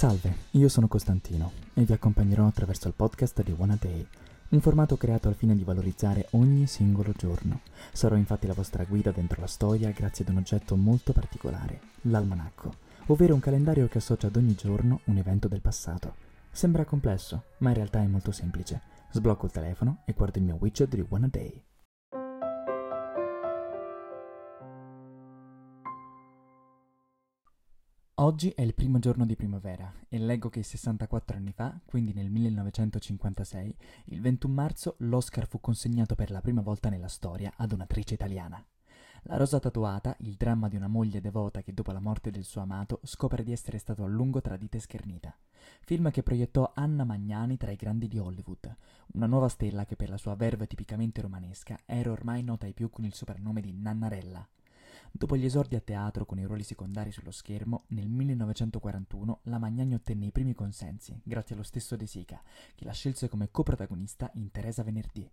Salve, io sono Costantino e vi accompagnerò attraverso il podcast di One a Day, un formato creato al fine di valorizzare ogni singolo giorno. Sarò infatti la vostra guida dentro la storia grazie ad un oggetto molto particolare, l'almanacco, ovvero un calendario che associa ad ogni giorno un evento del passato. Sembra complesso, ma in realtà è molto semplice. Sblocco il telefono e guardo il mio widget di One a Day. Oggi è il primo giorno di primavera e leggo che 64 anni fa, quindi nel 1956, il 21 marzo, l'Oscar fu consegnato per la prima volta nella storia ad un'attrice italiana. La rosa tatuata, il dramma di una moglie devota che dopo la morte del suo amato scopre di essere stato a lungo tradita e schernita. Film che proiettò Anna Magnani tra i grandi di Hollywood, una nuova stella che per la sua verve tipicamente romanesca era ormai nota ai più con il soprannome di Nannarella. Dopo gli esordi a teatro con i ruoli secondari sullo schermo, nel 1941 la Magnani ottenne i primi consensi, grazie allo stesso De Sica, che la scelse come coprotagonista in Teresa Venerdì.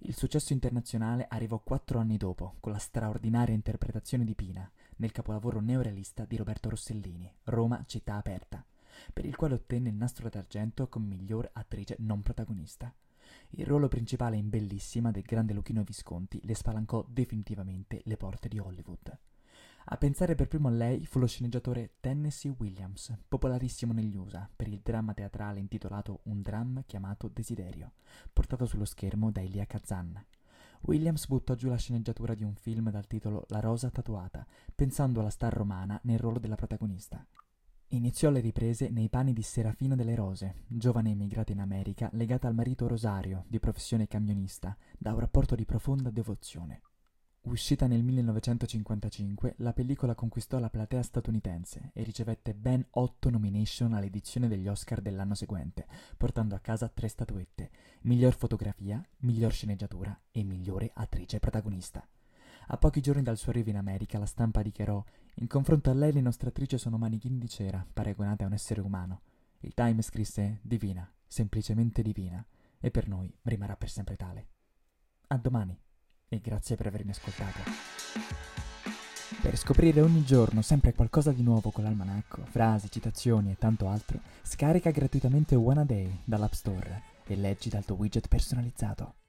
Il successo internazionale arrivò quattro anni dopo, con la straordinaria interpretazione di Pina, nel capolavoro neorealista di Roberto Rossellini, Roma città aperta, per il quale ottenne il nastro d'argento come miglior attrice non protagonista. Il ruolo principale in Bellissima del grande Luchino Visconti le spalancò definitivamente le porte di Hollywood. A pensare per primo a lei fu lo sceneggiatore Tennessee Williams, popolarissimo negli USA per il dramma teatrale intitolato Un dram chiamato Desiderio, portato sullo schermo da Elia Kazan. Williams buttò giù la sceneggiatura di un film dal titolo La rosa tatuata, pensando alla star romana nel ruolo della protagonista. Iniziò le riprese nei panni di Serafina delle Rose, giovane emigrata in America legata al marito Rosario, di professione camionista, da un rapporto di profonda devozione. Uscita nel 1955, la pellicola conquistò la platea statunitense e ricevette ben otto nomination all'edizione degli Oscar dell'anno seguente, portando a casa tre statuette, miglior fotografia, miglior sceneggiatura e migliore attrice protagonista. A pochi giorni dal suo arrivo in America, la stampa dichiarò: In confronto a lei, le nostre attrici sono manichini di cera, paragonate a un essere umano. Il Time scrisse: Divina, semplicemente divina, e per noi rimarrà per sempre tale. A domani, e grazie per avermi ascoltato. Per scoprire ogni giorno sempre qualcosa di nuovo con l'almanacco, frasi, citazioni e tanto altro, scarica gratuitamente One a Day dall'App Store e leggi dal tuo widget personalizzato.